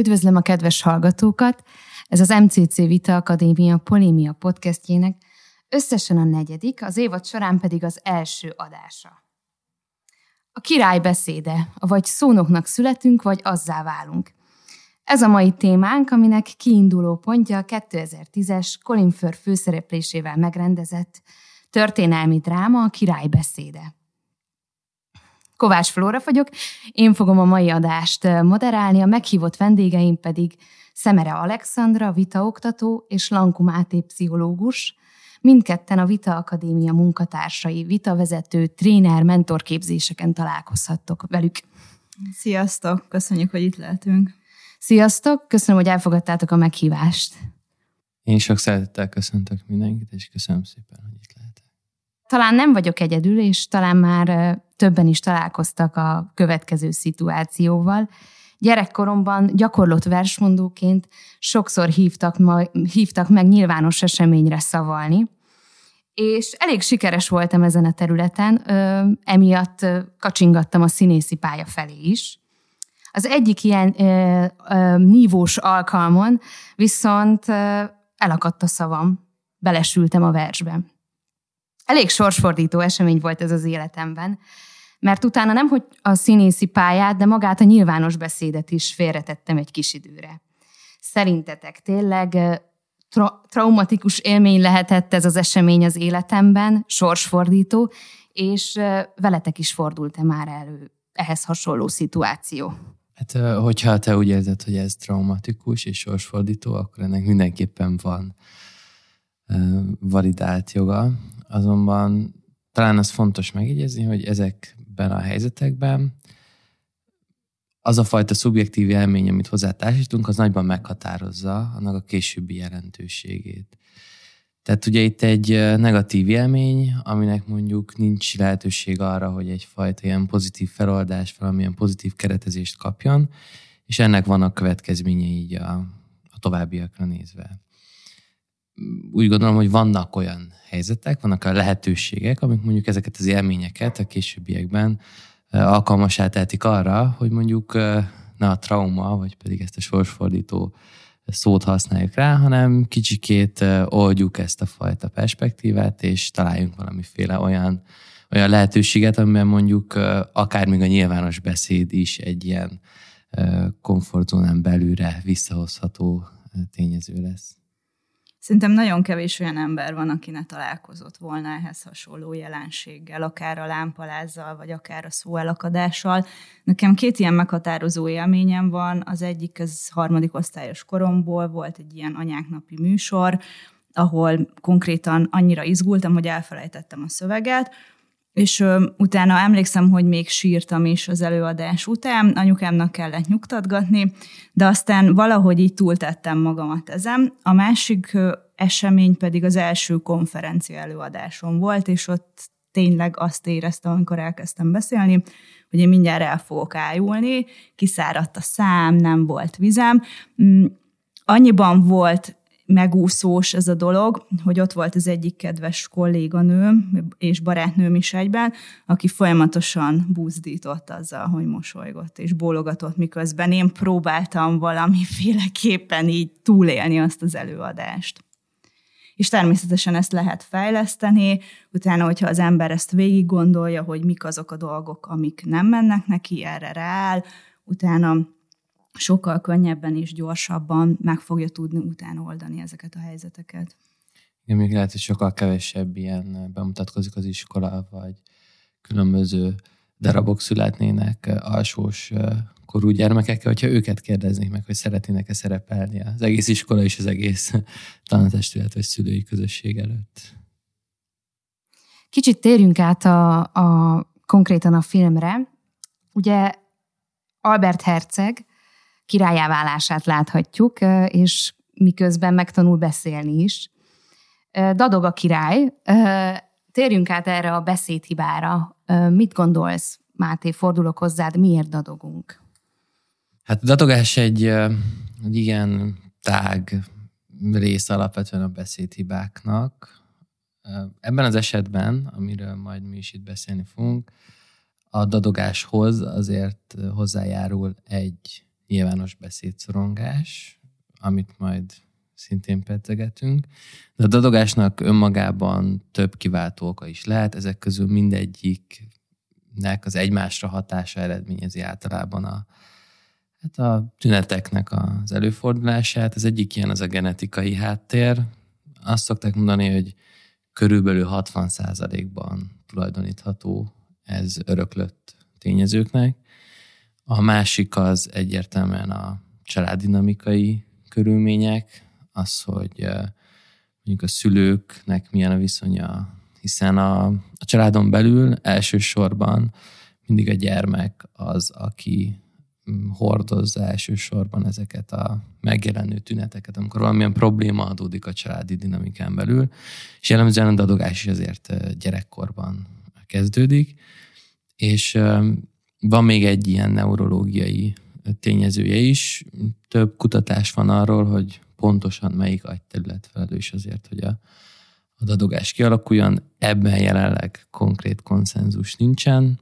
Üdvözlöm a kedves hallgatókat! Ez az MCC Vita Akadémia Polémia podcastjének összesen a negyedik, az évad során pedig az első adása. A király beszéde, vagy szónoknak születünk, vagy azzá válunk. Ez a mai témánk, aminek kiinduló pontja a 2010-es Colin Firth főszereplésével megrendezett történelmi dráma, a király beszéde. Kovács Flóra vagyok, én fogom a mai adást moderálni, a meghívott vendégeim pedig Szemere Alexandra, vitaoktató és Lanku Máté pszichológus, mindketten a Vita Akadémia munkatársai, vitavezető, tréner, mentorképzéseken találkozhattok velük. Sziasztok, köszönjük, hogy itt lehetünk. Sziasztok, köszönöm, hogy elfogadtátok a meghívást. Én sok szeretettel köszöntök mindenkit, és köszönöm szépen, hogy itt. Talán nem vagyok egyedül, és talán már többen is találkoztak a következő szituációval. Gyerekkoromban gyakorlott versmondóként sokszor hívtak, ma, hívtak meg nyilvános eseményre szavalni, és elég sikeres voltam ezen a területen, ö, emiatt kacsingattam a színészi pálya felé is. Az egyik ilyen ö, ö, nívós alkalmon viszont ö, elakadt a szavam, belesültem a versbe. Elég sorsfordító esemény volt ez az életemben, mert utána nem, hogy a színészi pályát, de magát a nyilvános beszédet is félretettem egy kis időre. Szerintetek tényleg tra- traumatikus élmény lehetett ez az esemény az életemben, sorsfordító, és veletek is fordult-e már elő ehhez hasonló szituáció? Hát, hogyha te úgy érzed, hogy ez traumatikus és sorsfordító, akkor ennek mindenképpen van validált joga. Azonban talán az fontos megjegyezni, hogy ezekben a helyzetekben az a fajta szubjektív élmény, amit hozzátársítunk, az nagyban meghatározza annak a későbbi jelentőségét. Tehát ugye itt egy negatív élmény, aminek mondjuk nincs lehetőség arra, hogy egyfajta ilyen pozitív feloldás, valamilyen pozitív keretezést kapjon, és ennek vannak következményei így a, a továbbiakra nézve. Úgy gondolom, hogy vannak olyan helyzetek, vannak a lehetőségek, amik mondjuk ezeket az élményeket a későbbiekben alkalmasá tehetik arra, hogy mondjuk ne a trauma, vagy pedig ezt a sorsfordító szót használjuk rá, hanem kicsikét oldjuk ezt a fajta perspektívát, és találjunk valamiféle olyan, olyan lehetőséget, amiben mondjuk akár még a nyilvános beszéd is egy ilyen komfortzónán belülre visszahozható tényező lesz. Szerintem nagyon kevés olyan ember van, aki ne találkozott volna ehhez hasonló jelenséggel, akár a lámpalázzal, vagy akár a szóelakadással. Nekem két ilyen meghatározó élményem van. Az egyik, az harmadik osztályos koromból volt egy ilyen anyáknapi műsor, ahol konkrétan annyira izgultam, hogy elfelejtettem a szöveget, és ö, utána emlékszem, hogy még sírtam is az előadás után, anyukámnak kellett nyugtatgatni, de aztán valahogy így túltettem magamat ezen. A másik ö, esemény pedig az első konferencia előadásom volt, és ott tényleg azt éreztem, amikor elkezdtem beszélni, hogy én mindjárt el fogok ájulni, kiszáradt a szám, nem volt vizem. Mm, annyiban volt megúszós ez a dolog, hogy ott volt az egyik kedves kolléganőm és barátnőm is egyben, aki folyamatosan buzdított azzal, hogy mosolygott és bólogatott, miközben én próbáltam valamiféleképpen így túlélni azt az előadást. És természetesen ezt lehet fejleszteni, utána, hogyha az ember ezt végig gondolja, hogy mik azok a dolgok, amik nem mennek neki, erre rááll, utána sokkal könnyebben és gyorsabban meg fogja tudni utána oldani ezeket a helyzeteket. Igen, még lehet, hogy sokkal kevesebb ilyen bemutatkozik az iskola, vagy különböző darabok születnének alsós korú gyermekekkel, hogyha őket kérdeznék meg, hogy szeretnének-e szerepelni az egész iskola és az egész tanítestület vagy szülői közösség előtt. Kicsit térjünk át a, a konkrétan a filmre. Ugye Albert Herceg királyáválását láthatjuk, és miközben megtanul beszélni is. Dadog a király. Térjünk át erre a beszédhibára. Mit gondolsz, Máté, fordulok hozzád, miért dadogunk? Hát a dadogás egy, egy igen tág rész alapvetően a beszédhibáknak. Ebben az esetben, amiről majd mi is itt beszélni fogunk, a dadogáshoz azért hozzájárul egy nyilvános beszédszorongás, amit majd szintén pedzegetünk. De a dadogásnak önmagában több kiváltó oka is lehet, ezek közül mindegyiknek az egymásra hatása eredményezi általában a, hát a tüneteknek az előfordulását. Az egyik ilyen az a genetikai háttér. Azt szokták mondani, hogy körülbelül 60%-ban tulajdonítható ez öröklött tényezőknek. A másik az egyértelműen a családdinamikai körülmények, az, hogy mondjuk a szülőknek milyen a viszonya, hiszen a, a családon belül elsősorban mindig a gyermek az, aki mm, hordozza elsősorban ezeket a megjelenő tüneteket, amikor valamilyen probléma adódik a családi dinamikán belül, és jellemzően a dadogás is azért gyerekkorban kezdődik, és van még egy ilyen neurológiai tényezője is. Több kutatás van arról, hogy pontosan melyik agyterület felelős azért, hogy a, a dadogás kialakuljon. Ebben jelenleg konkrét konszenzus nincsen,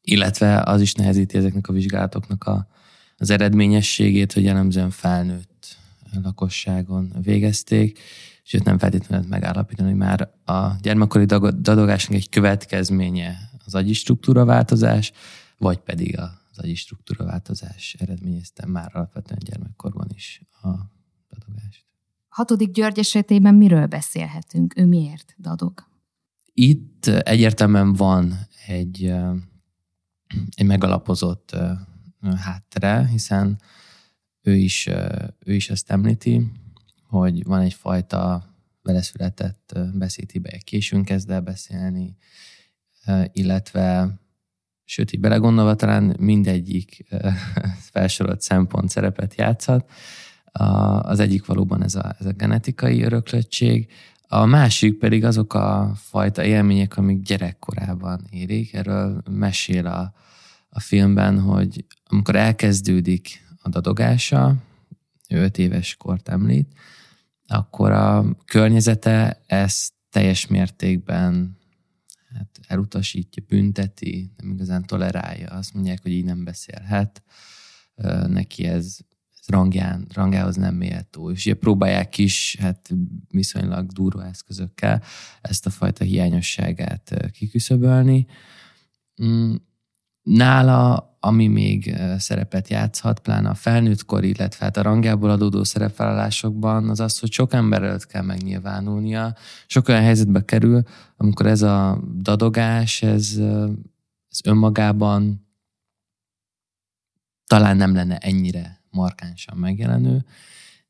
illetve az is nehezíti ezeknek a vizsgálatoknak a, az eredményességét, hogy jellemzően felnőtt lakosságon végezték, és itt nem feltétlenül megállapítani, hogy már a gyermekkori dadogásnak egy következménye az agyi struktúra változás, vagy pedig az agyi struktúra változás eredményezte már alapvetően gyermekkorban is a dadogást. Hatodik György esetében miről beszélhetünk? Ő miért dadog? Itt egyértelműen van egy, egy megalapozott háttere, hiszen ő is, ő is ezt említi, hogy van egyfajta beleszületett beszédhibe, későn kezd el beszélni, illetve sőt, így belegondolva talán mindegyik felsorolt szempont szerepet játszhat. Az egyik valóban ez a, ez a genetikai öröklöttség, a másik pedig azok a fajta élmények, amik gyerekkorában érik. Erről mesél a, a filmben, hogy amikor elkezdődik a dadogása, ő öt éves kort említ, akkor a környezete ezt teljes mértékben hát elutasítja, bünteti, nem igazán tolerálja. Azt mondják, hogy így nem beszélhet, neki ez, ez rangján, rangjához nem méltó. És ugye próbálják is hát viszonylag durva eszközökkel ezt a fajta hiányosságát kiküszöbölni. Mm, nála ami még szerepet játszhat, pláne a felnőttkor, illetve hát a rangjából adódó szerepvállalásokban, az az, hogy sok ember előtt kell megnyilvánulnia. Sok olyan helyzetbe kerül, amikor ez a dadogás, ez, ez önmagában talán nem lenne ennyire markánsan megjelenő,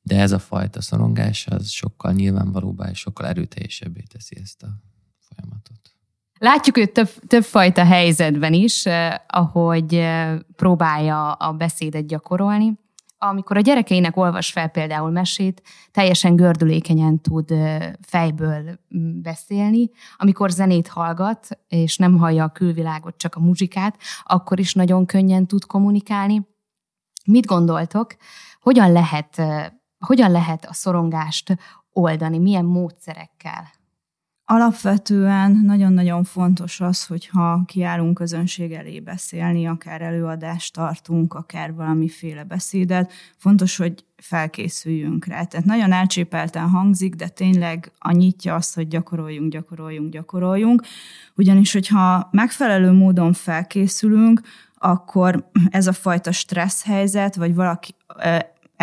de ez a fajta szorongás az sokkal nyilvánvalóbbá és sokkal erőteljesebbé teszi ezt a folyamatot. Látjuk őt több, többfajta helyzetben is, eh, ahogy eh, próbálja a beszédet gyakorolni. Amikor a gyerekeinek olvas fel például mesét, teljesen gördülékenyen tud eh, fejből mm, beszélni. Amikor zenét hallgat, és nem hallja a külvilágot, csak a muzsikát, akkor is nagyon könnyen tud kommunikálni. Mit gondoltok, hogyan lehet, hogyan lehet a szorongást oldani, milyen módszerekkel? Alapvetően nagyon-nagyon fontos az, hogyha kiállunk közönség elé beszélni, akár előadást tartunk, akár valamiféle beszédet, fontos, hogy felkészüljünk rá. Tehát nagyon elcsépelten hangzik, de tényleg a nyitja azt, hogy gyakoroljunk, gyakoroljunk, gyakoroljunk. Ugyanis, hogyha megfelelő módon felkészülünk, akkor ez a fajta stressz helyzet, vagy valaki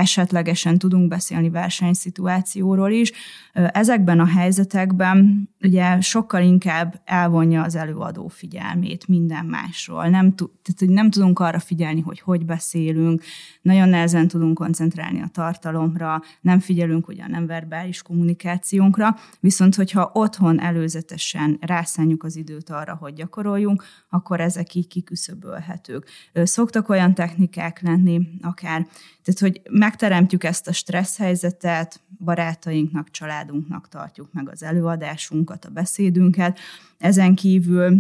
esetlegesen tudunk beszélni versenyszituációról is. Ezekben a helyzetekben ugye sokkal inkább elvonja az előadó figyelmét minden másról. Nem, tehát, hogy nem tudunk arra figyelni, hogy hogy beszélünk, nagyon nehezen tudunk koncentrálni a tartalomra, nem figyelünk ugye a nem verbális kommunikációnkra, viszont hogyha otthon előzetesen rászánjuk az időt arra, hogy gyakoroljunk, akkor ezek így kiküszöbölhetők. Szoktak olyan technikák lenni, akár, tehát hogy megteremtjük ezt a stressz helyzetet, barátainknak, családunknak tartjuk meg az előadásunkat, a beszédünket. Ezen kívül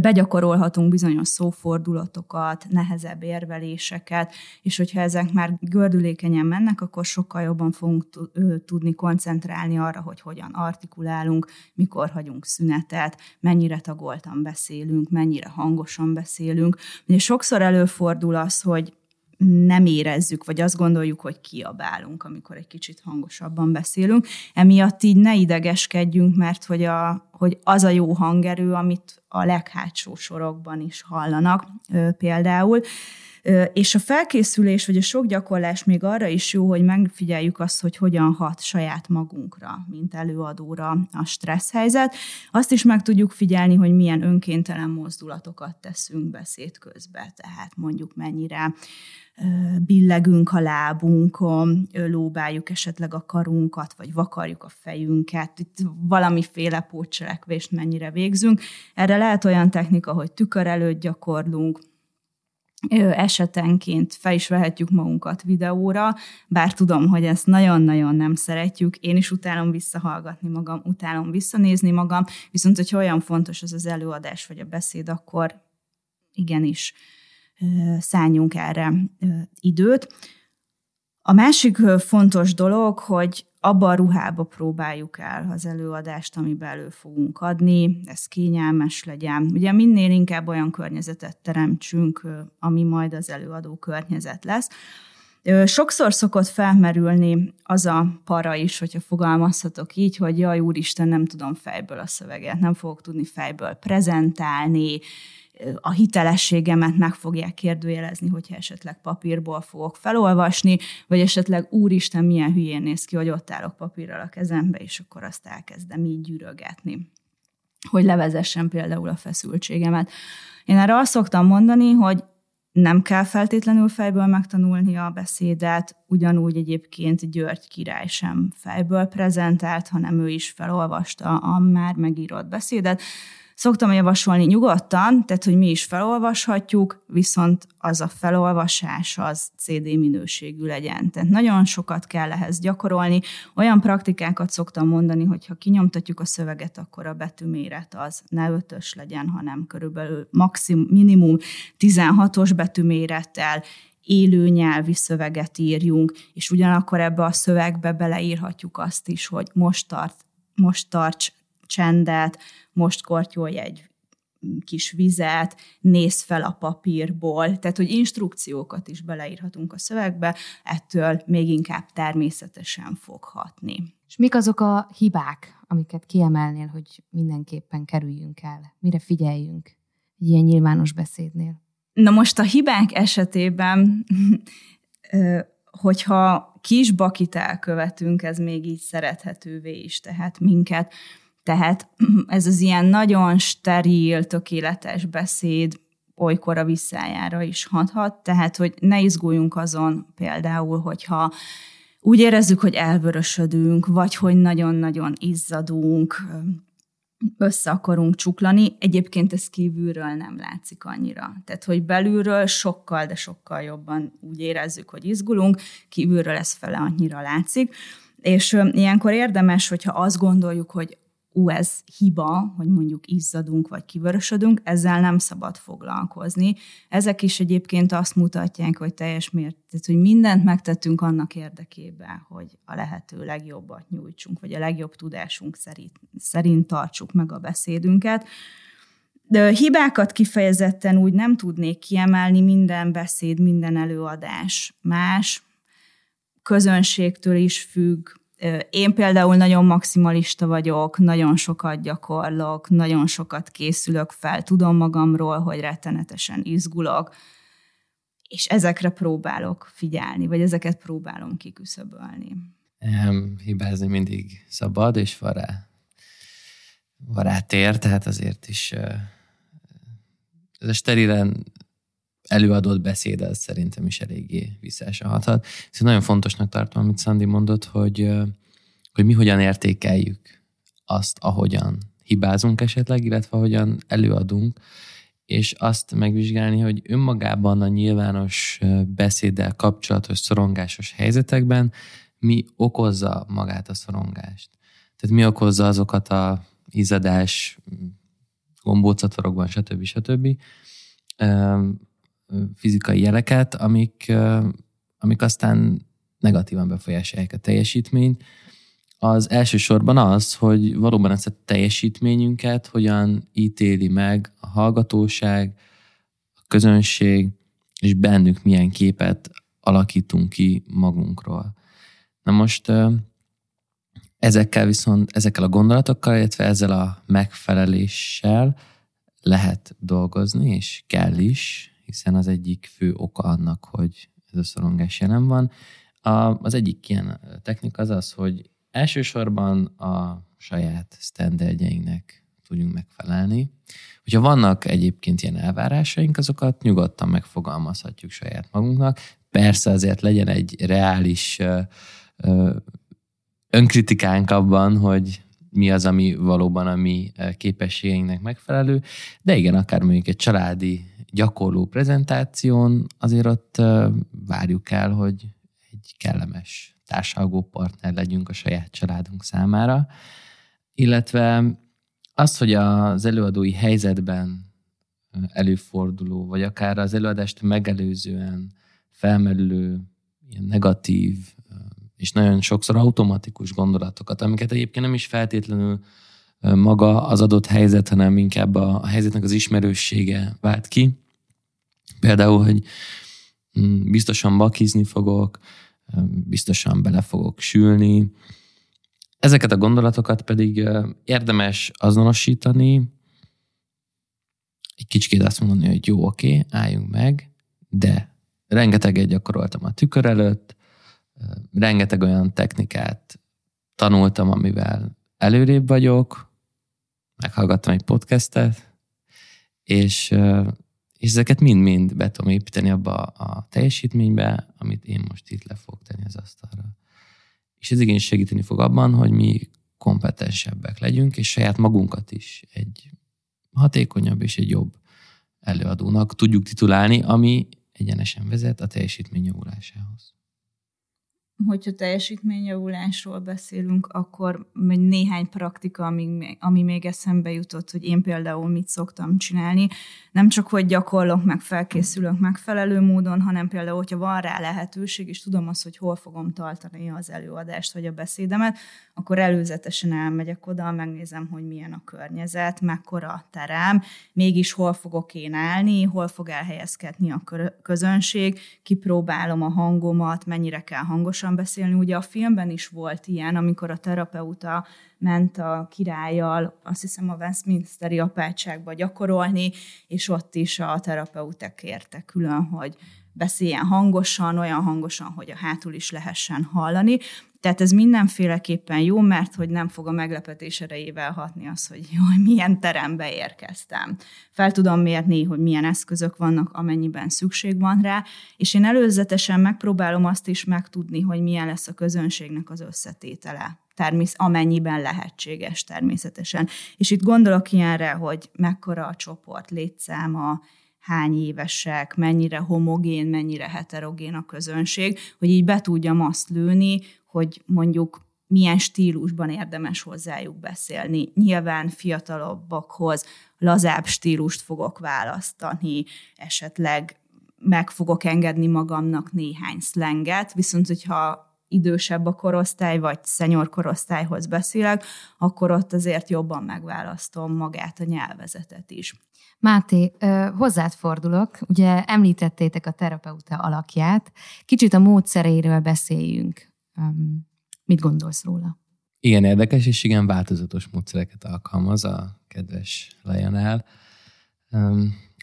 begyakorolhatunk bizonyos szófordulatokat, nehezebb érveléseket, és hogyha ezek már gördülékenyen mennek, akkor sokkal jobban fogunk tudni koncentrálni arra, hogy hogyan artikulálunk, mikor hagyunk szünetet, mennyire tagoltan beszélünk, mennyire hangosan beszélünk. Ugye sokszor előfordul az, hogy nem érezzük, vagy azt gondoljuk, hogy kiabálunk, amikor egy kicsit hangosabban beszélünk. Emiatt így ne idegeskedjünk, mert hogy, a, hogy az a jó hangerő, amit a leghátsó sorokban is hallanak például. És a felkészülés, vagy a sok gyakorlás még arra is jó, hogy megfigyeljük azt, hogy hogyan hat saját magunkra, mint előadóra a stressz helyzet. Azt is meg tudjuk figyelni, hogy milyen önkéntelen mozdulatokat teszünk beszéd közben, tehát mondjuk mennyire billegünk a lábunkon, lóbáljuk esetleg a karunkat, vagy vakarjuk a fejünket, itt valamiféle pótcselekvést mennyire végzünk. Erre lehet olyan technika, hogy tükör előtt gyakorlunk, esetenként fel is vehetjük magunkat videóra, bár tudom, hogy ezt nagyon-nagyon nem szeretjük, én is utálom visszahallgatni magam, utálom visszanézni magam, viszont hogyha olyan fontos az az előadás vagy a beszéd, akkor igenis szálljunk erre időt. A másik fontos dolog, hogy abba a ruhába próbáljuk el az előadást, amiben elő fogunk adni, ez kényelmes legyen. Ugye minél inkább olyan környezetet teremtsünk, ami majd az előadó környezet lesz. Sokszor szokott felmerülni az a para is, hogyha fogalmazhatok így, hogy jaj, úristen, nem tudom fejből a szöveget, nem fogok tudni fejből prezentálni, a hitelességemet meg fogják kérdőjelezni, hogyha esetleg papírból fogok felolvasni, vagy esetleg úristen, milyen hülyén néz ki, hogy ott állok papírral a kezembe, és akkor azt elkezdem így gyűrögetni hogy levezessen például a feszültségemet. Én erre azt szoktam mondani, hogy nem kell feltétlenül fejből megtanulni a beszédet, ugyanúgy egyébként György király sem fejből prezentált, hanem ő is felolvasta a már megírott beszédet. Szoktam javasolni nyugodtan, tehát hogy mi is felolvashatjuk, viszont az a felolvasás az CD minőségű legyen. Tehát nagyon sokat kell ehhez gyakorolni. Olyan praktikákat szoktam mondani, hogy ha kinyomtatjuk a szöveget, akkor a betűméret az ne ötös legyen, hanem körülbelül maximum, minimum 16-os betűmérettel, élő nyelvi szöveget írjunk, és ugyanakkor ebbe a szövegbe beleírhatjuk azt is, hogy most tart, most tarts csendet, most kortyolj egy kis vizet, néz fel a papírból, tehát hogy instrukciókat is beleírhatunk a szövegbe, ettől még inkább természetesen fog hatni. És mik azok a hibák, amiket kiemelnél, hogy mindenképpen kerüljünk el? Mire figyeljünk egy ilyen nyilvános beszédnél? Na most a hibák esetében, hogyha kis bakit elkövetünk, ez még így szerethetővé is tehet minket. Tehát ez az ilyen nagyon steril, tökéletes beszéd olykor a visszájára is hathat, tehát hogy ne izguljunk azon például, hogyha úgy érezzük, hogy elvörösödünk, vagy hogy nagyon-nagyon izzadunk, össze akarunk csuklani. Egyébként ez kívülről nem látszik annyira. Tehát, hogy belülről sokkal, de sokkal jobban úgy érezzük, hogy izgulunk, kívülről ez fele annyira látszik. És ilyenkor érdemes, hogyha azt gondoljuk, hogy ú, ez hiba, hogy mondjuk izzadunk vagy kivörösödünk, ezzel nem szabad foglalkozni. Ezek is egyébként azt mutatják, hogy teljes mértékben, hogy mindent megtettünk annak érdekében, hogy a lehető legjobbat nyújtsunk, vagy a legjobb tudásunk szerint, szerint tartsuk meg a beszédünket. De hibákat kifejezetten úgy nem tudnék kiemelni, minden beszéd, minden előadás más, közönségtől is függ, én például nagyon maximalista vagyok, nagyon sokat gyakorlok, nagyon sokat készülök fel, tudom magamról, hogy rettenetesen izgulok, és ezekre próbálok figyelni, vagy ezeket próbálom kiküszöbölni. Hibázni mindig szabad, és van rá, van rá tér, tehát azért is ez a sterilen előadott beszéd, az szerintem is eléggé visszaesen hathat. Szóval nagyon fontosnak tartom, amit Szandi mondott, hogy, hogy mi hogyan értékeljük azt, ahogyan hibázunk esetleg, illetve ahogyan előadunk, és azt megvizsgálni, hogy önmagában a nyilvános beszéddel kapcsolatos szorongásos helyzetekben mi okozza magát a szorongást. Tehát mi okozza azokat a izzadás, gombócatorokban, stb. stb fizikai jeleket, amik, amik aztán negatívan befolyásolják a teljesítményt. Az elsősorban az, hogy valóban ezt a teljesítményünket hogyan ítéli meg a hallgatóság, a közönség, és bennük milyen képet alakítunk ki magunkról. Na most ezekkel viszont, ezekkel a gondolatokkal, illetve ezzel a megfeleléssel lehet dolgozni, és kell is, hiszen az egyik fő oka annak, hogy ez a szorongás jelen van. A, az egyik ilyen technika az az, hogy elsősorban a saját standardjeinknek tudjunk megfelelni. Hogyha vannak egyébként ilyen elvárásaink, azokat nyugodtan megfogalmazhatjuk saját magunknak. Persze azért legyen egy reális önkritikánk abban, hogy mi az, ami valóban a mi képességeinknek megfelelő, de igen, akár mondjuk egy családi gyakorló prezentáción azért ott várjuk el, hogy egy kellemes társalgó partner legyünk a saját családunk számára, illetve az, hogy az előadói helyzetben előforduló, vagy akár az előadást megelőzően felmerülő ilyen negatív és nagyon sokszor automatikus gondolatokat, amiket egyébként nem is feltétlenül maga az adott helyzet, hanem inkább a helyzetnek az ismerőssége vált ki. Például, hogy mm, biztosan bakizni fogok, biztosan bele fogok sülni. Ezeket a gondolatokat pedig érdemes azonosítani, egy kicsit azt mondani, hogy jó, oké, álljunk meg, de rengeteget gyakoroltam a tükör előtt, rengeteg olyan technikát tanultam, amivel előrébb vagyok, meghallgattam egy podcastet, és, és ezeket mind-mind be tudom építeni abba a teljesítménybe, amit én most itt le fogok tenni az asztalra. És ez igény segíteni fog abban, hogy mi kompetensebbek legyünk, és saját magunkat is egy hatékonyabb és egy jobb előadónak tudjuk titulálni, ami egyenesen vezet a teljesítmény javulásához hogyha teljesítményjavulásról beszélünk, akkor néhány praktika, ami, ami még eszembe jutott, hogy én például mit szoktam csinálni. Nem csak, hogy gyakorlok, meg felkészülök megfelelő módon, hanem például, hogyha van rá lehetőség, és tudom azt, hogy hol fogom tartani az előadást vagy a beszédemet, akkor előzetesen elmegyek oda, megnézem, hogy milyen a környezet, mekkora a terem, mégis hol fogok én állni, hol fog elhelyezkedni a közönség, kipróbálom a hangomat, mennyire kell hangosan beszélni. Ugye a filmben is volt ilyen, amikor a terapeuta ment a királlyal, azt hiszem a Westminsteri apátságba gyakorolni, és ott is a terapeutek kértek külön, hogy beszéljen hangosan, olyan hangosan, hogy a hátul is lehessen hallani. Tehát ez mindenféleképpen jó, mert hogy nem fog a meglepetés erejével hatni az, hogy jó, milyen terembe érkeztem. Fel tudom mérni, hogy milyen eszközök vannak, amennyiben szükség van rá, és én előzetesen megpróbálom azt is megtudni, hogy milyen lesz a közönségnek az összetétele termész, amennyiben lehetséges természetesen. És itt gondolok ilyenre, hogy mekkora a csoport, létszáma, hány évesek, mennyire homogén, mennyire heterogén a közönség, hogy így be tudjam azt lőni, hogy mondjuk milyen stílusban érdemes hozzájuk beszélni. Nyilván fiatalabbakhoz lazább stílust fogok választani, esetleg meg fogok engedni magamnak néhány szlenget, viszont hogyha idősebb a korosztály, vagy szenyor korosztályhoz beszélek, akkor ott azért jobban megválasztom magát a nyelvezetet is. Máté, hozzád fordulok. Ugye említettétek a terapeuta alakját. Kicsit a módszereiről beszéljünk. Mit gondolsz róla? Igen, érdekes, és igen, változatos módszereket alkalmaz a kedves Lionel.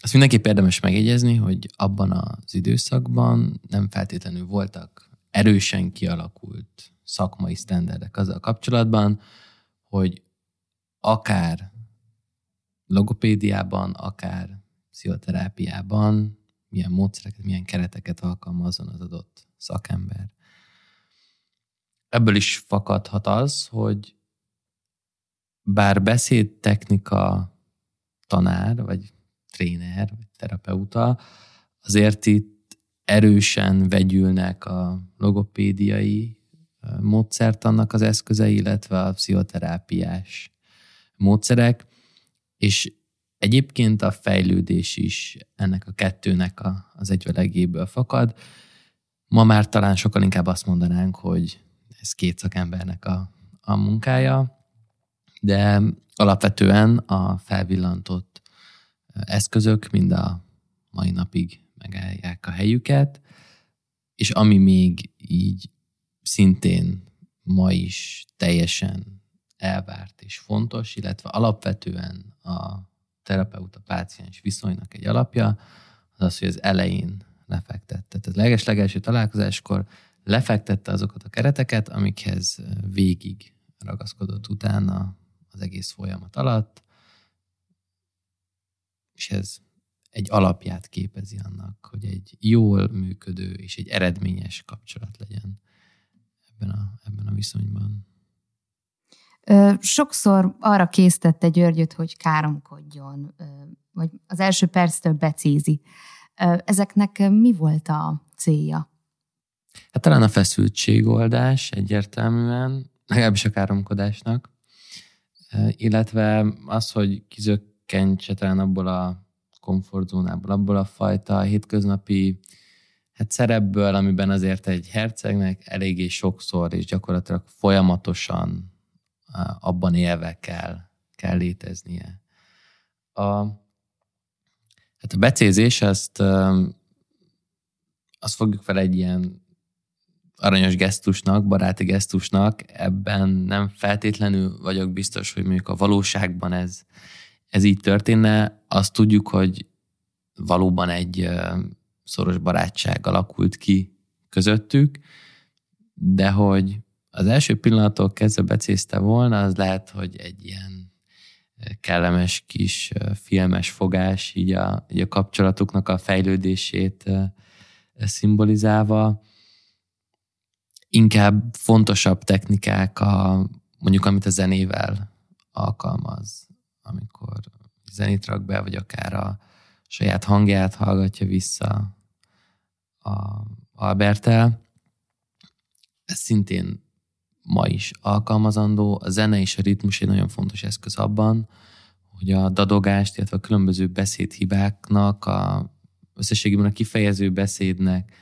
Azt mindenképp érdemes megjegyezni, hogy abban az időszakban nem feltétlenül voltak erősen kialakult szakmai sztenderdek azzal kapcsolatban, hogy akár logopédiában, akár pszichoterápiában milyen módszereket, milyen kereteket alkalmazzon az adott szakember. Ebből is fakadhat az, hogy bár beszédtechnika tanár, vagy tréner, vagy terapeuta, azért itt erősen vegyülnek a logopédiai módszertannak az eszközei, illetve a pszichoterápiás módszerek, és egyébként a fejlődés is ennek a kettőnek a, az egyvelegéből fakad. Ma már talán sokkal inkább azt mondanánk, hogy ez két szakembernek a, a munkája, de alapvetően a felvillantott eszközök mind a mai napig megállják a helyüket, és ami még így szintén ma is teljesen elvárt és fontos, illetve alapvetően a terapeuta-páciens viszonynak egy alapja, az az, hogy az elején lefektette. Tehát a leges-legelső találkozáskor lefektette azokat a kereteket, amikhez végig ragaszkodott utána az egész folyamat alatt, és ez egy alapját képezi annak, hogy egy jól működő és egy eredményes kapcsolat legyen ebben a, ebben a viszonyban. Sokszor arra késztette Györgyöt, hogy káromkodjon, vagy az első perctől becézi. Ezeknek mi volt a célja? Hát talán a feszültségoldás egyértelműen, legalábbis a káromkodásnak, illetve az, hogy kizökkentse talán abból a komfortzónából, abból a fajta hétköznapi hát szerepből, amiben azért egy hercegnek eléggé sokszor és gyakorlatilag folyamatosan abban élve kell, kell léteznie. A, hát a becézés, azt, azt fogjuk fel egy ilyen aranyos gesztusnak, baráti gesztusnak, ebben nem feltétlenül vagyok biztos, hogy mondjuk a valóságban ez, ez így történne. Azt tudjuk, hogy valóban egy szoros barátság alakult ki közöttük, de hogy az első pillanattól kezdve becézte volna, az lehet, hogy egy ilyen kellemes kis filmes fogás, így a, így a kapcsolatuknak a fejlődését szimbolizálva. Inkább fontosabb technikák, a, mondjuk amit a zenével alkalmaz, amikor zenét rak be, vagy akár a saját hangját hallgatja vissza a Albertel. Ez szintén ma is alkalmazandó. A zene és a ritmus egy nagyon fontos eszköz abban, hogy a dadogást, illetve a különböző beszédhibáknak, a összességében a kifejező beszédnek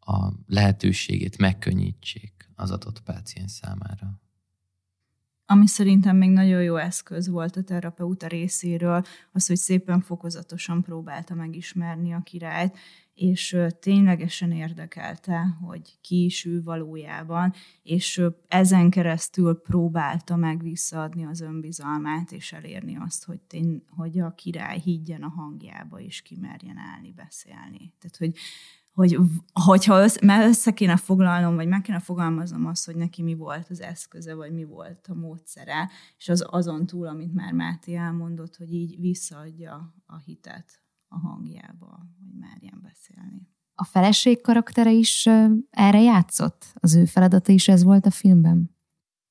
a lehetőségét megkönnyítsék az adott páciens számára. Ami szerintem még nagyon jó eszköz volt a terapeuta részéről, az, hogy szépen fokozatosan próbálta megismerni a királyt, és ténylegesen érdekelte, hogy ki is ő valójában, és ezen keresztül próbálta meg visszaadni az önbizalmát, és elérni azt, hogy, tény, hogy a király higgyen a hangjába, és kimerjen állni, beszélni. Tehát, hogy hogy, hogyha össze, mert össze kéne foglalnom, vagy meg kéne fogalmaznom azt, hogy neki mi volt az eszköze, vagy mi volt a módszere, és az azon túl, amit már Máté elmondott, hogy így visszaadja a hitet a hangjába, hogy merjen beszélni. A feleség karaktere is erre játszott? Az ő feladata is ez volt a filmben?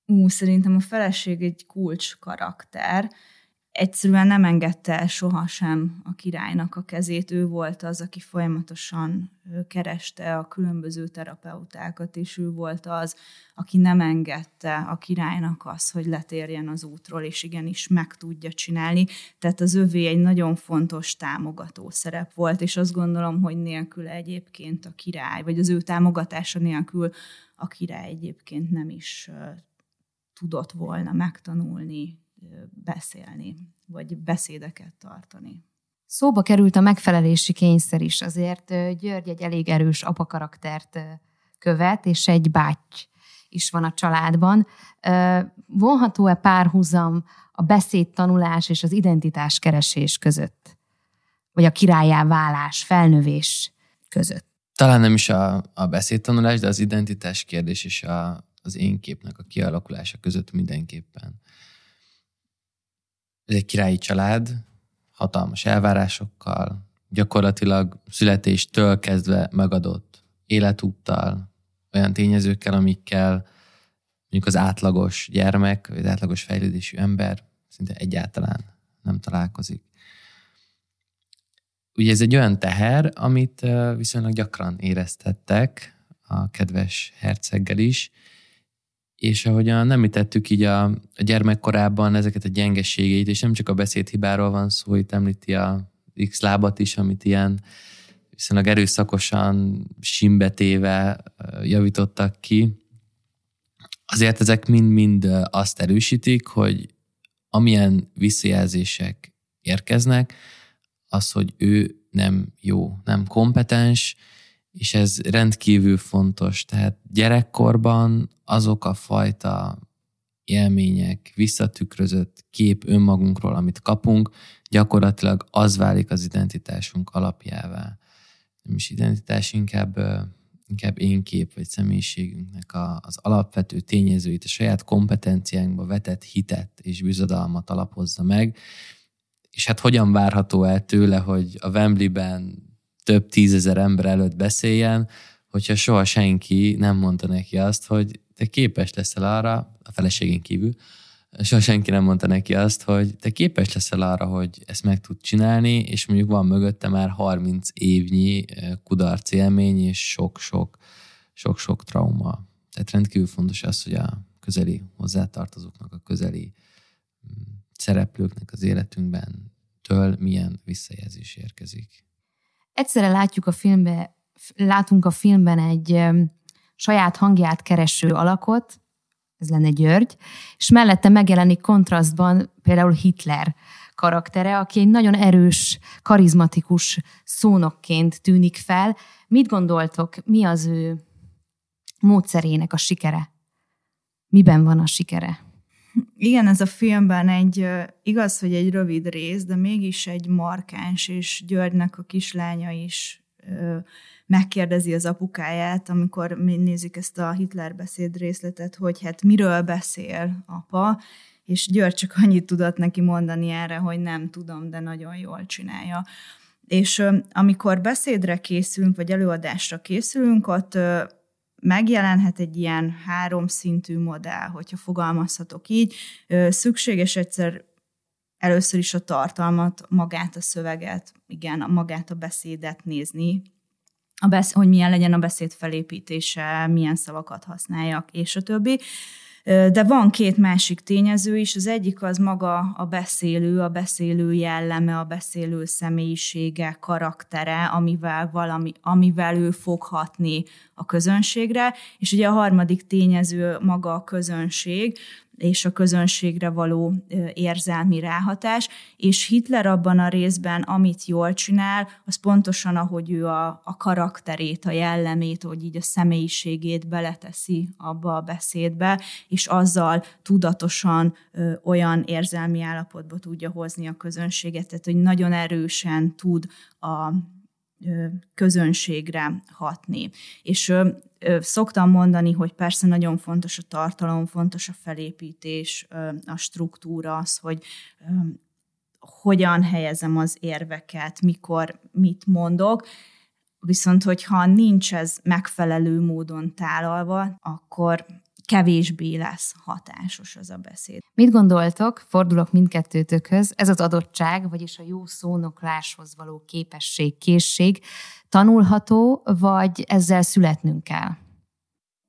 Ú, szerintem a feleség egy kulcs karakter, egyszerűen nem engedte el sohasem a királynak a kezét. Ő volt az, aki folyamatosan kereste a különböző terapeutákat, és ő volt az, aki nem engedte a királynak az, hogy letérjen az útról, és igenis meg tudja csinálni. Tehát az övé egy nagyon fontos támogató szerep volt, és azt gondolom, hogy nélkül egyébként a király, vagy az ő támogatása nélkül a király egyébként nem is tudott volna megtanulni beszélni, vagy beszédeket tartani. Szóba került a megfelelési kényszer is, azért György egy elég erős apakaraktert követ, és egy báty is van a családban. Vonható-e párhuzam a beszédtanulás és az identitás keresés között? Vagy a királyá válás, felnövés között? Talán nem is a, a beszédtanulás, de az identitás kérdés és a, az én képnek a kialakulása között mindenképpen. Ez egy királyi család, hatalmas elvárásokkal, gyakorlatilag születéstől kezdve megadott életúttal, olyan tényezőkkel, amikkel mondjuk az átlagos gyermek, vagy az átlagos fejlődésű ember szinte egyáltalán nem találkozik. Ugye ez egy olyan teher, amit viszonylag gyakran éreztettek a kedves herceggel is, és ahogyan említettük így a, a gyermekkorában ezeket a gyengeségeit, és nem csak a beszédhibáról van szó, itt említi a X lábat is, amit ilyen viszonylag erőszakosan simbetéve javítottak ki. Azért ezek mind-mind azt erősítik, hogy amilyen visszajelzések érkeznek, az, hogy ő nem jó, nem kompetens, és ez rendkívül fontos. Tehát gyerekkorban azok a fajta élmények, visszatükrözött kép önmagunkról, amit kapunk, gyakorlatilag az válik az identitásunk alapjává. Nem is identitás, inkább, inkább én kép vagy személyiségünknek a, az alapvető tényezőit, a saját kompetenciánkba vetett hitet és bizodalmat alapozza meg, és hát hogyan várható el tőle, hogy a Wembley-ben több tízezer ember előtt beszéljen, hogyha soha senki nem mondta neki azt, hogy te képes leszel arra, a feleségén kívül, soha senki nem mondta neki azt, hogy te képes leszel arra, hogy ezt meg tud csinálni, és mondjuk van mögötte már 30 évnyi kudarc élmény, és sok-sok sok-sok trauma. Tehát rendkívül fontos az, hogy a közeli hozzátartozóknak, a közeli mm, szereplőknek az életünkben től milyen visszajelzés érkezik. Egyszerre látjuk a filmbe, látunk a filmben egy saját hangját kereső alakot, ez lenne György, és mellette megjelenik kontrasztban például Hitler karaktere, aki egy nagyon erős, karizmatikus szónokként tűnik fel. Mit gondoltok, mi az ő módszerének a sikere? Miben van a sikere? Igen, ez a filmben egy, igaz, hogy egy rövid rész, de mégis egy markáns, és Györgynek a kislánya is megkérdezi az apukáját, amikor mi nézik ezt a Hitler beszéd részletet, hogy hát miről beszél apa, és György csak annyit tudott neki mondani erre, hogy nem tudom, de nagyon jól csinálja. És amikor beszédre készülünk, vagy előadásra készülünk, ott megjelenhet egy ilyen háromszintű modell, hogyha fogalmazhatok így. Szükséges egyszer először is a tartalmat, magát a szöveget, igen, magát a beszédet nézni, a besz- hogy milyen legyen a beszéd felépítése, milyen szavakat használjak, és a többi. De van két másik tényező is. Az egyik az maga a beszélő, a beszélő jelleme, a beszélő személyisége, karaktere, amivel, valami, amivel ő fog hatni a közönségre. És ugye a harmadik tényező maga a közönség, és a közönségre való érzelmi ráhatás, és Hitler abban a részben, amit jól csinál, az pontosan, ahogy ő a, a karakterét, a jellemét, hogy így a személyiségét beleteszi abba a beszédbe, és azzal tudatosan ö, olyan érzelmi állapotba tudja hozni a közönséget, tehát hogy nagyon erősen tud a közönségre hatni. És szoktam mondani, hogy persze nagyon fontos a tartalom, fontos a felépítés, a struktúra, az, hogy hogyan helyezem az érveket, mikor mit mondok, viszont hogyha nincs ez megfelelő módon tálalva, akkor kevésbé lesz hatásos az a beszéd. Mit gondoltok, fordulok mindkettőtökhöz, ez az adottság, vagyis a jó szónokláshoz való képesség, készség tanulható, vagy ezzel születnünk kell?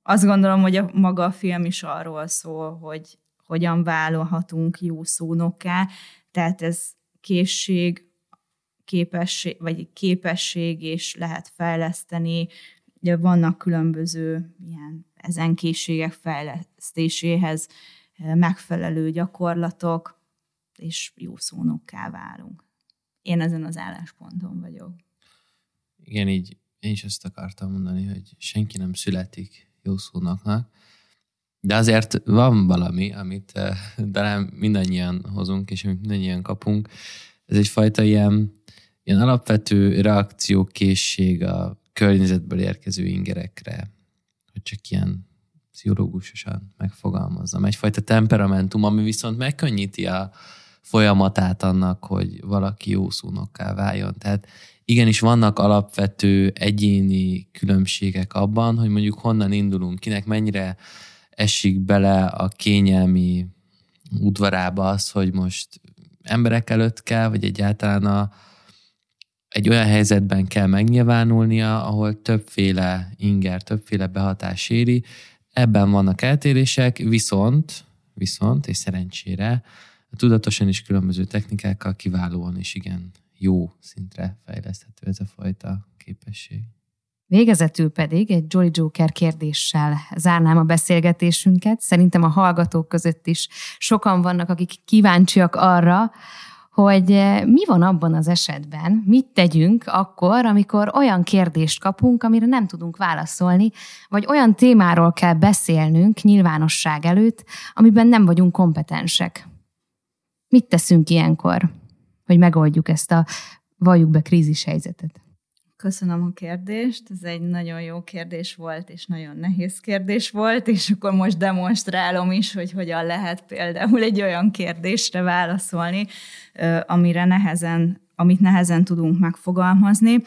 Azt gondolom, hogy a maga a film is arról szól, hogy hogyan vállalhatunk jó szónokká, tehát ez készség, képesség, vagy képesség, és lehet fejleszteni. Ugye vannak különböző ilyen ezen készségek fejlesztéséhez eh, megfelelő gyakorlatok, és jó szónokká válunk. Én ezen az állásponton vagyok. Igen, így én is ezt akartam mondani, hogy senki nem születik jó szónoknak, de azért van valami, amit eh, talán mindannyian hozunk, és amit mindannyian kapunk. Ez egyfajta ilyen, ilyen alapvető reakciókészség a környezetből érkező ingerekre, csak ilyen pszichológusosan megfogalmazzam. Egyfajta temperamentum, ami viszont megkönnyíti a folyamatát annak, hogy valaki jó szónokká váljon. Tehát igenis vannak alapvető egyéni különbségek abban, hogy mondjuk honnan indulunk, kinek mennyire esik bele a kényelmi udvarába az, hogy most emberek előtt kell, vagy egyáltalán a, egy olyan helyzetben kell megnyilvánulnia, ahol többféle inger, többféle behatás éri. Ebben vannak eltérések, viszont, viszont, és szerencsére, tudatosan is különböző technikákkal kiválóan is igen jó szintre fejleszthető ez a fajta képesség. Végezetül pedig egy Jolly Joker kérdéssel zárnám a beszélgetésünket. Szerintem a hallgatók között is sokan vannak, akik kíváncsiak arra, hogy eh, mi van abban az esetben, mit tegyünk akkor, amikor olyan kérdést kapunk, amire nem tudunk válaszolni, vagy olyan témáról kell beszélnünk nyilvánosság előtt, amiben nem vagyunk kompetensek. Mit teszünk ilyenkor, hogy megoldjuk ezt a valljuk be krízis helyzetet? Köszönöm a kérdést, ez egy nagyon jó kérdés volt, és nagyon nehéz kérdés volt, és akkor most demonstrálom is, hogy hogyan lehet például egy olyan kérdésre válaszolni, amire nehezen, amit nehezen tudunk megfogalmazni.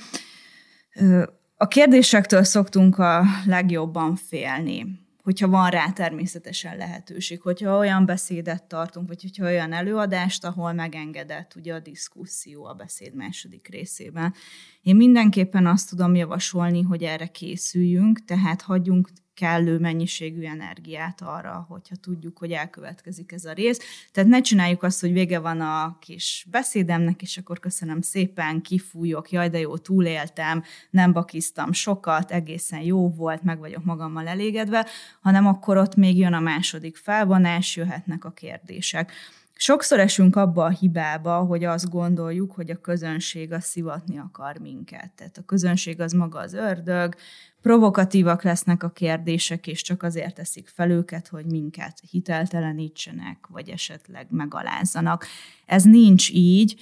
A kérdésektől szoktunk a legjobban félni hogyha van rá természetesen lehetőség, hogyha olyan beszédet tartunk, vagy hogyha olyan előadást, ahol megengedett ugye a diszkuszió a beszéd második részében. Én mindenképpen azt tudom javasolni, hogy erre készüljünk, tehát hagyjunk kellő mennyiségű energiát arra, hogyha tudjuk, hogy elkövetkezik ez a rész. Tehát ne csináljuk azt, hogy vége van a kis beszédemnek, és akkor köszönöm szépen, kifújok, jaj, de jó, túléltem, nem bakiztam sokat, egészen jó volt, meg vagyok magammal elégedve, hanem akkor ott még jön a második felvonás, jöhetnek a kérdések. Sokszor esünk abba a hibába, hogy azt gondoljuk, hogy a közönség az szivatni akar minket. Tehát a közönség az maga az ördög, provokatívak lesznek a kérdések, és csak azért teszik fel őket, hogy minket hiteltelenítsenek, vagy esetleg megalázzanak. Ez nincs így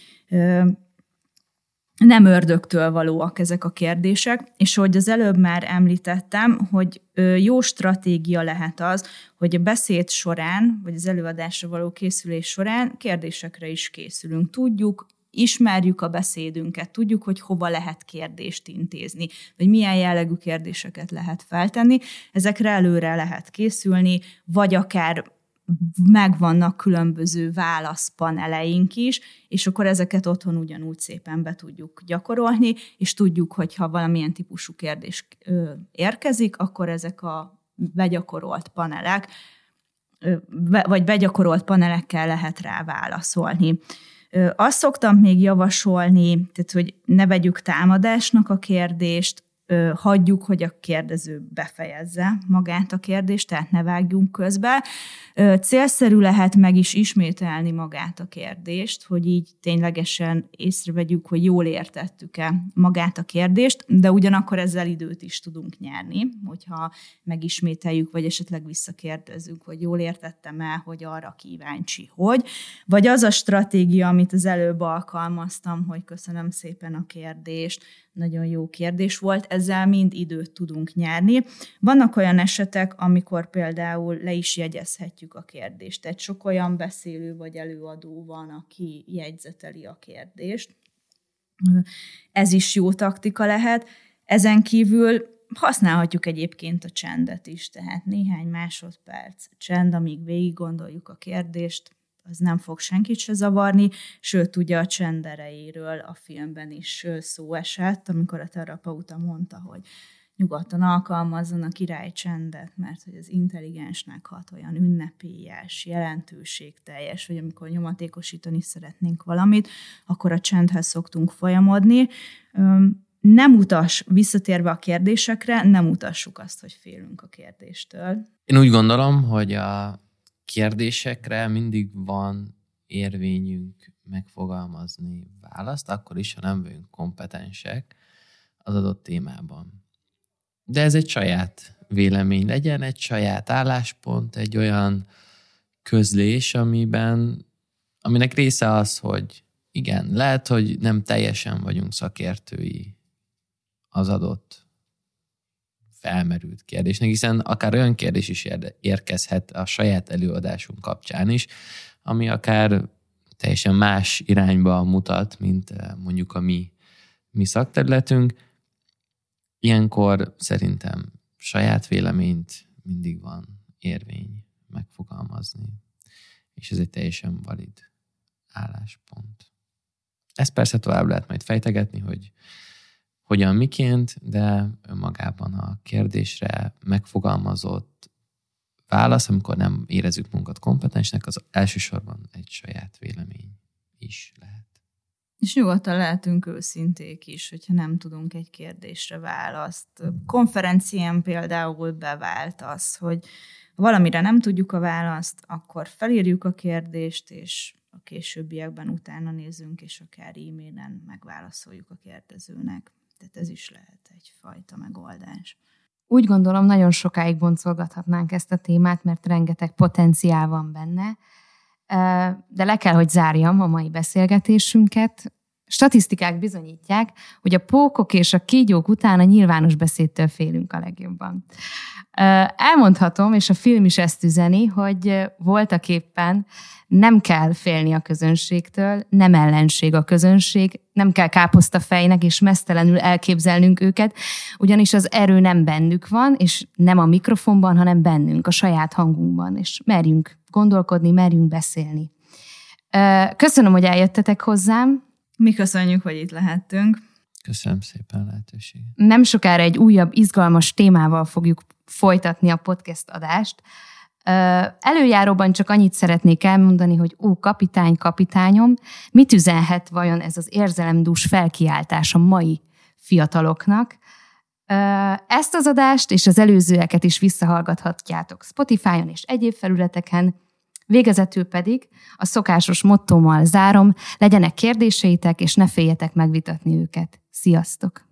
nem ördögtől valóak ezek a kérdések, és hogy az előbb már említettem, hogy jó stratégia lehet az, hogy a beszéd során, vagy az előadásra való készülés során kérdésekre is készülünk. Tudjuk, ismerjük a beszédünket, tudjuk, hogy hova lehet kérdést intézni, vagy milyen jellegű kérdéseket lehet feltenni. Ezekre előre lehet készülni, vagy akár megvannak különböző válaszpaneleink is, és akkor ezeket otthon ugyanúgy szépen be tudjuk gyakorolni, és tudjuk, hogy ha valamilyen típusú kérdés érkezik, akkor ezek a begyakorolt panelek, vagy begyakorolt panelekkel lehet rá válaszolni. Azt szoktam még javasolni, tehát hogy ne vegyük támadásnak a kérdést, hagyjuk, hogy a kérdező befejezze magát a kérdést, tehát ne vágjunk közbe. Célszerű lehet meg is ismételni magát a kérdést, hogy így ténylegesen észrevegyük, hogy jól értettük-e magát a kérdést, de ugyanakkor ezzel időt is tudunk nyerni, hogyha megismételjük, vagy esetleg visszakérdezünk, hogy jól értettem-e, hogy arra kíváncsi, hogy. Vagy az a stratégia, amit az előbb alkalmaztam, hogy köszönöm szépen a kérdést, nagyon jó kérdés volt, ezzel mind időt tudunk nyerni. Vannak olyan esetek, amikor például le is jegyezhetjük a kérdést. Tehát sok olyan beszélő vagy előadó van, aki jegyzeteli a kérdést. Ez is jó taktika lehet. Ezen kívül használhatjuk egyébként a csendet is, tehát néhány másodperc csend, amíg végig gondoljuk a kérdést, az nem fog senkit se zavarni, sőt, ugye a csendereiről a filmben is szó esett, amikor a terapeuta mondta, hogy nyugodtan alkalmazzon a király csendet, mert hogy az intelligensnek hat olyan ünnepélyes, jelentőségteljes, vagy amikor nyomatékosítani szeretnénk valamit, akkor a csendhez szoktunk folyamodni. Nem utas, visszatérve a kérdésekre, nem utassuk azt, hogy félünk a kérdéstől. Én úgy gondolom, hogy a kérdésekre mindig van érvényünk megfogalmazni választ, akkor is, ha nem vagyunk kompetensek az adott témában. De ez egy saját vélemény legyen, egy saját álláspont, egy olyan közlés, amiben, aminek része az, hogy igen, lehet, hogy nem teljesen vagyunk szakértői az adott felmerült kérdésnek, hiszen akár olyan kérdés is érkezhet a saját előadásunk kapcsán is, ami akár teljesen más irányba mutat, mint eh, mondjuk a mi, mi szakterületünk. Ilyenkor szerintem saját véleményt mindig van érvény megfogalmazni, és ez egy teljesen valid álláspont. Ezt persze tovább lehet majd fejtegetni, hogy hogyan, miként, de önmagában a kérdésre megfogalmazott válasz, amikor nem érezzük munkat kompetensnek, az elsősorban egy saját vélemény is lehet. És nyugodtan lehetünk őszinték is, hogyha nem tudunk egy kérdésre választ. Konferencián például bevált az, hogy valamire nem tudjuk a választ, akkor felírjuk a kérdést, és a későbbiekben utána nézzünk, és akár e-mailen megválaszoljuk a kérdezőnek. Tehát ez is lehet egyfajta megoldás. Úgy gondolom, nagyon sokáig boncolgathatnánk ezt a témát, mert rengeteg potenciál van benne, de le kell, hogy zárjam a mai beszélgetésünket. Statisztikák bizonyítják, hogy a pókok és a kígyók után a nyilvános beszédtől félünk a legjobban. Elmondhatom, és a film is ezt üzeni, hogy voltak éppen nem kell félni a közönségtől, nem ellenség a közönség, nem kell káposzta fejnek és mesztelenül elképzelnünk őket, ugyanis az erő nem bennük van, és nem a mikrofonban, hanem bennünk, a saját hangunkban, és merjünk gondolkodni, merjünk beszélni. Köszönöm, hogy eljöttetek hozzám. Mi köszönjük, hogy itt lehettünk. Köszönöm szépen a lehetőséget. Nem sokára egy újabb, izgalmas témával fogjuk folytatni a podcast adást. Előjáróban csak annyit szeretnék elmondani, hogy ó, kapitány, kapitányom, mit üzenhet vajon ez az érzelemdús felkiáltás a mai fiataloknak? Ezt az adást és az előzőeket is visszahallgathatjátok Spotify-on és egyéb felületeken, Végezetül pedig a szokásos mottómmal zárom, legyenek kérdéseitek, és ne féljetek megvitatni őket. Sziasztok!